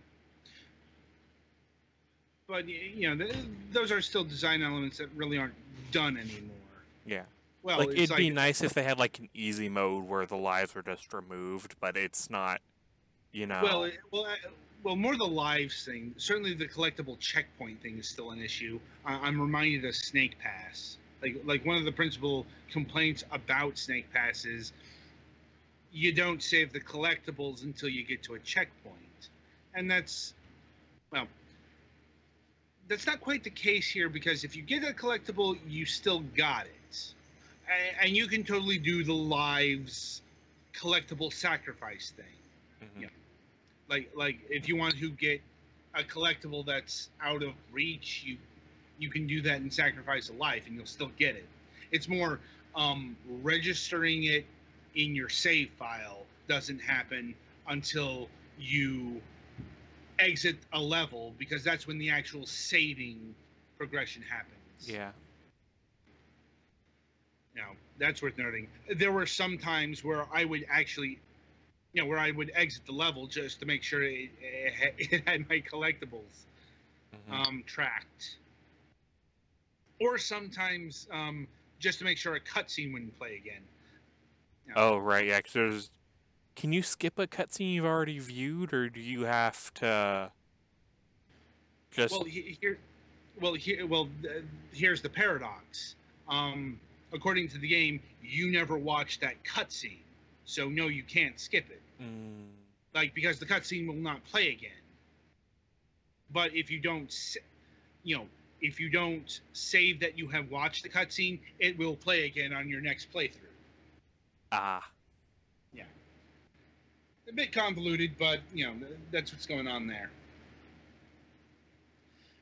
But you know, th- those are still design elements that really aren't done anymore. Yeah, Well, like it'd be nice if they had like an easy mode where the lives were just removed, but it's not. You know. Well, it- well, uh, well, more the lives thing. Certainly, the collectible checkpoint thing is still an issue. I- I'm reminded of Snake Pass. Like, like one of the principal complaints about Snake Pass is you don't save the collectibles until you get to a checkpoint, and that's well, that's not quite the case here because if you get a collectible, you still got it, and you can totally do the lives collectible sacrifice thing Mhm. yeah. like like if you want to get a collectible that's out of reach you you can do that and sacrifice a life and you'll still get it it's more um, registering it in your save file doesn't happen until you exit a level because that's when the actual saving progression happens yeah. You know that's worth noting there were some times where i would actually you know where i would exit the level just to make sure it, it, had, my collectibles mhm. um, tracked or sometimes um, just to make sure a cutscene wouldn't play again Oh right, yeah. 'cause there's. Can you skip a cutscene you've already viewed, or do you have to? Just well he- here well here well here's the paradox um, according to the game you never watched that cutscene so no you can't skip it Mm, like because the cutscene will not play again. But if you don't, you know, if you don't save that you have watched the cutscene, it will play again on your next playthrough. ah, Yeah. A bit convoluted, but you know that's what's going on there.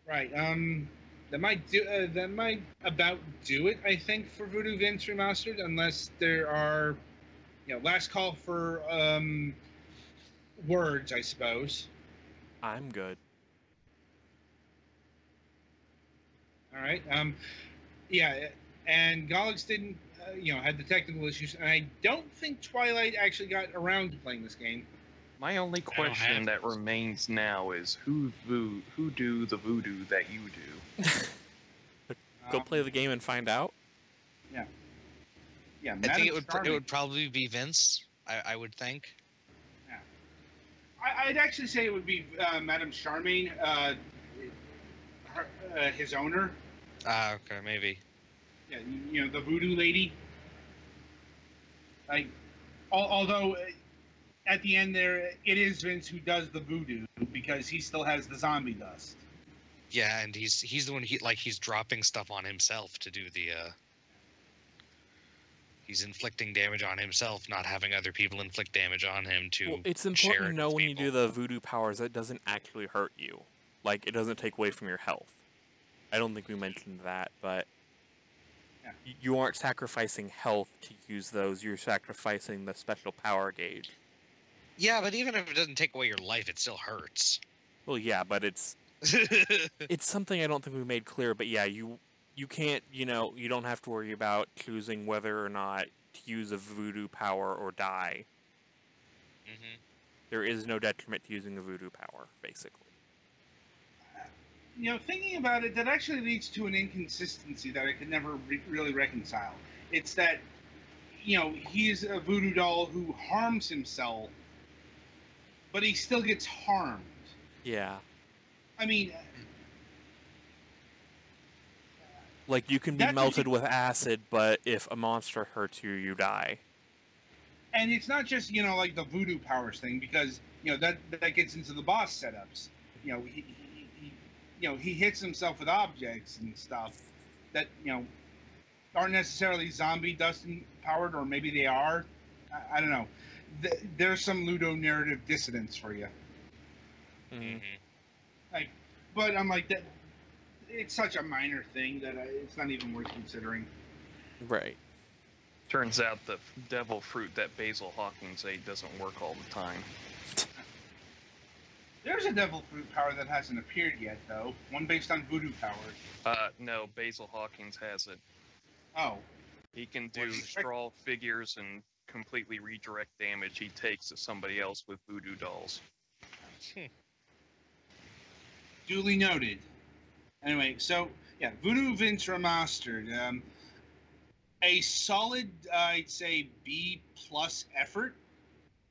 Right. Um. That might do uh, that might about do it. I think for Voodoo Vince remastered, unless there are, you know, last call for um, words, I suppose. I'm good. All right. Um, yeah, and Galax didn't, uh, you know, had the technical issues, and I don't think Twilight actually got around to playing this game. My only question that those. remains now is who vo- who do the voodoo that you do? Go Um, play the game and find out. Yeah, Yeah, I Madame think it would it Charming. would probably be Vince. I, I would think. I, I'd actually say it would be uh, Madame Charmaine, uh, her, uh, his owner. Ah, okay, maybe. Yeah, you- you know the voodoo lady. Like, al- although uh, at the end there, it is Vince who does the voodoo because he still has the zombie dust. Yeah, and he's he's the one he like he's dropping stuff on himself to do the uh he's inflicting damage on himself, not having other people inflict damage on him to Well, it's share important it to know with when you do the voodoo powers that it doesn't actually hurt you. Like it doesn't take away from your health. I don't think we mentioned that, but Yeah. you aren't sacrificing health to use those. You're sacrificing the special power gauge. Yeah, but even if it doesn't take away your life, it still hurts. Well, yeah, but it's it's something I don't think we made clear. But yeah, you you can't you know you don't have to worry about choosing whether or not to use a voodoo power or die. hmm There is no detriment to using a voodoo power, basically. You know, thinking about it, that actually leads to an inconsistency that I could never re- really reconcile. It's that, you know, he's a voodoo doll who harms himself, but he still gets harmed. Yeah. I mean, uh, Like you can be melted with acid, but if a monster hurts you, you die. and it's not just you know like the voodoo powers thing because you know that that gets into the boss setups. You know, he, he, he you know he hits himself with objects and stuff that you know aren't necessarily zombie dust powered, or maybe they are. I, I don't know. Th- there's some ludonarrative dissonance for you, Mhm. hmm but I'm like that. It's such a minor thing that I, it's not even worth considering. Right. Turns out the devil fruit that Basil Hawkins ate doesn't work all the time. There's a devil fruit power that hasn't appeared yet, though. One based on voodoo powers. Uh, no, Basil Hawkins has it. Oh, He can do What's straw figures and completely redirect damage he takes to somebody else with voodoo dolls. duly noted. Anyway, so yeah, Voodoo Vince remastered. Um, a solid, uh, I'd say, B plus effort,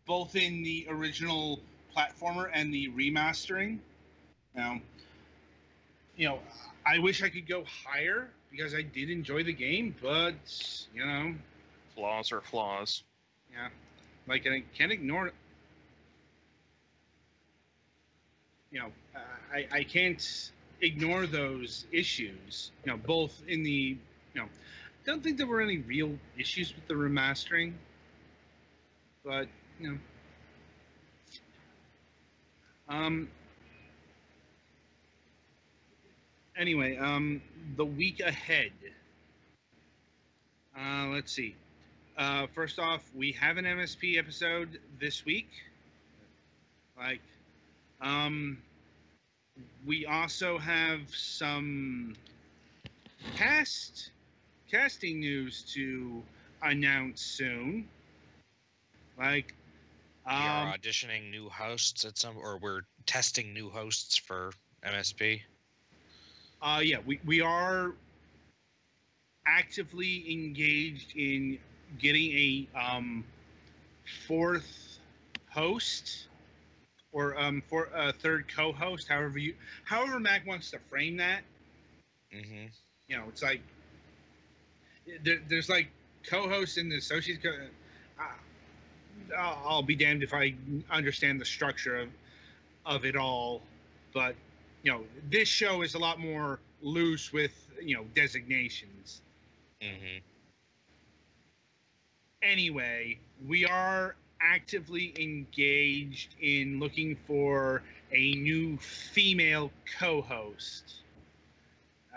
both in the original platformer and the remastering. Now, you know, I wish I could go higher because I did enjoy the game, but you know, Flaws are flaws. yeah, like I can't ignore. You know, uh, I I can't ignore those issues. You know, both in the you know, I don't think there were any real issues with the remastering, but you know, um. Anyway, um, the week ahead. Uh, let's see. Uh, first off, we have an MSP episode this week. Like, um, we also have some cast casting news to announce soon. Like, we are um, auditioning new hosts at some, or we're testing new hosts for MSP. Uh, yeah, we, we are actively engaged in getting a um, fourth host or um, for a third co-host, however you, however Mac wants to frame that. hmm You know, it's like there, there's like co-hosts and the associate. Co- uh, I'll, be damned if I understand the structure of of it all, but you know, this show is a lot more loose with you know designations. hmm Anyway, we are actively engaged in looking for a new female co-host.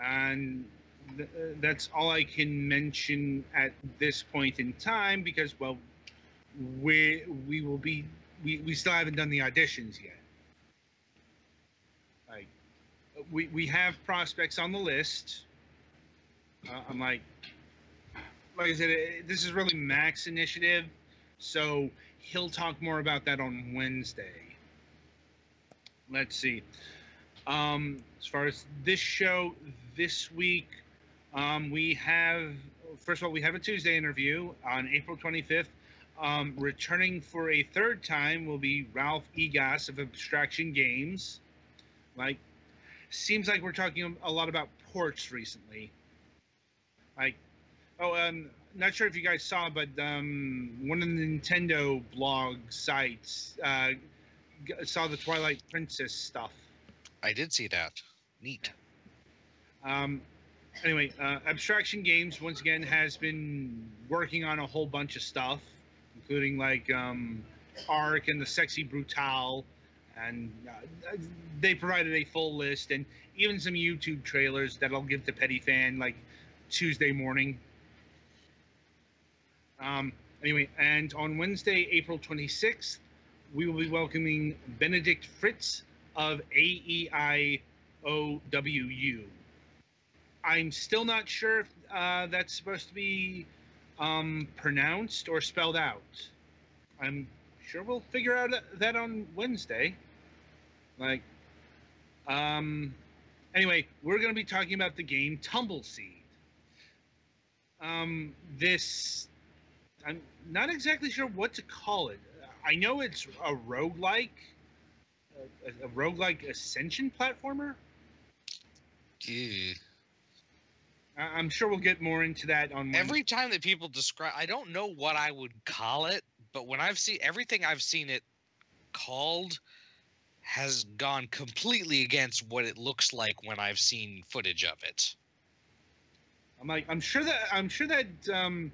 and th- that's all I can mention at this point in time because, well, we we will be we, we still haven't done the auditions yet. Like, we we have prospects on the list. Uh, I'm like, like I said, this is really Mac's initiative, so he'll talk more about that on Wednesday. Let's see. Um, as far as this show this week, um, we have first of all we have a Tuesday interview on April 25th. Um, returning for a third time will be Ralph Egas of Abstraction Games. Like, seems like we're talking a lot about ports recently. Like, oh, um, not sure if you guys saw, but um, one of the Nintendo blog sites uh, saw the Twilight Princess stuff. I did see that. Neat. Um, anyway, uh, Abstraction Games once again has been working on a whole bunch of stuff, including like um, Arc and the Sexy Brutale, and uh, they provided a full list and even some YouTube trailers that I'll give to Petty Fan like Tuesday morning. Um, anyway, and on Wednesday, April 26th, we will be welcoming Benedict Fritz of AEIOWU. I'm still not sure if uh, that's supposed to be um, pronounced or spelled out. I'm sure we'll figure out that on Wednesday. Like, um, anyway, we're going to be talking about the game Tumbleseed. Um, this, I'm not exactly sure what to call it. I know it's a roguelike, a, a roguelike ascension platformer. I- I'm sure we'll get more into that on Wednesday. Every time that people describe, I don't know what I would call it, but when I've seen everything I've seen it called has gone completely against what it looks like when I've seen footage of it. I'm like, I'm sure that I'm sure that um,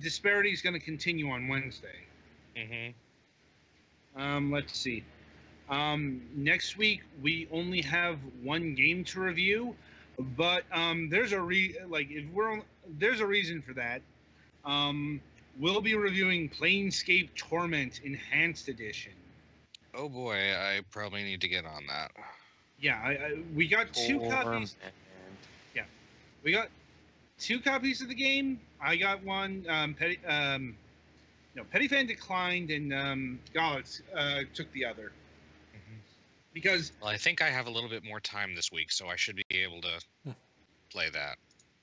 disparity is going to continue on Wednesday. Mm-hmm. Um, let's see. Um, next week we only have one game to review, but um, there's a re like if we're on, there's a reason for that. Um, we'll be reviewing Planescape Torment Enhanced Edition. Oh boy, I probably need to get on that. Yeah, I, I, we got two copies. Yeah, we got two copies of the game. I got one. Um, Petty, um, no, Petty Fan declined, and um, Galax uh, took the other because Well, I think I have a little bit more time this week, so I should be able to play that.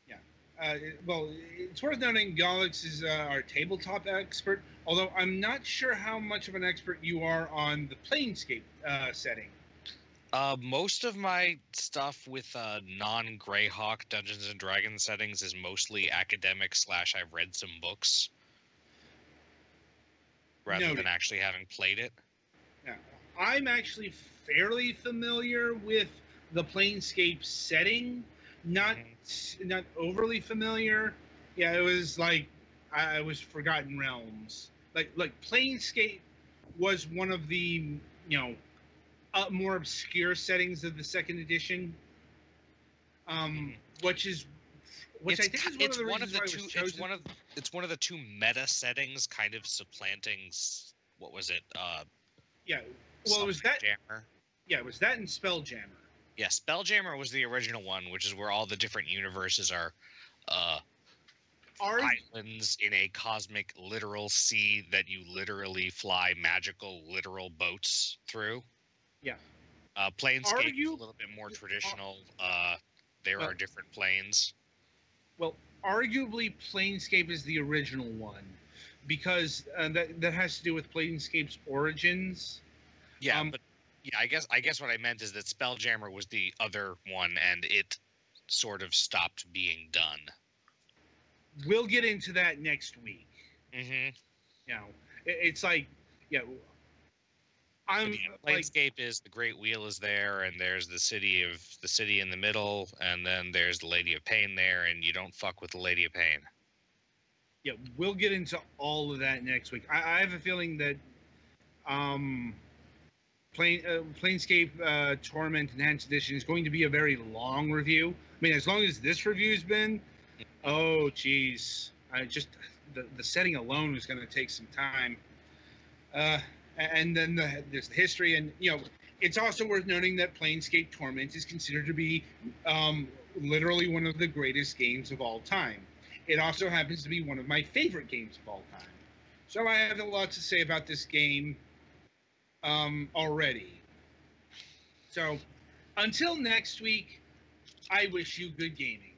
Yeah. Uh, well, it's worth noting Galax is uh, our tabletop expert. Although I'm not sure how much of an expert you are on the Planescape uh, setting. Uh, most of my stuff with uh, non-Greyhawk Dungeons and Dragons settings is mostly academic slash I've read some books, rather Noted. than actually having played it. Now, I'm actually fairly familiar with the Planescape setting, not not overly familiar. Yeah, it was like I I was Forgotten Realms. Like like Planescape was one of the you know uh, more obscure settings of the second edition, um, which is which it's I think is one it's of the one of the two. It's one of it's one of the two meta settings, kind of supplanting. What was it? Uh, yeah. Well, it was that. Jammer. Yeah, it was that and Spelljammer. Yeah, Spelljammer was the original one, which is where all the different universes are uh, Are islands in a cosmic literal sea that you literally fly magical literal boats through. Yeah. Uh, Planescape Are is a little bit more traditional. Uh, there Well- are different planes. Well, arguably, Planescape is the original one because uh, that that has to do with Planescape's origins. Yeah, Um, but yeah, I guess I guess what I meant is that Spelljammer was the other one, and it sort of stopped being done. We'll get into that next week. Mm-hmm. You know, it, it's like, yeah, I'm like, is the Great Wheel is there, and there's the city of the city in the middle, and then there's the Lady of Pain there, and you don't fuck with the Lady of Pain. yeah, we'll get into all of that next week. I, I have a feeling that, um, Plane, uh, Planescape uh, Torment Enhanced Edition is going to be a very long review. I mean, as long as this review's been, oh, geez, I just the, the setting alone is going to take some time. Uh, and then the, there's the history, and you know, it's also worth noting that Planescape Torment is considered to be um, literally one of the greatest games of all time. It also happens to be one of my favorite games of all time. So I have a lot to say about this game um, already. So until next week, I wish you good gaming.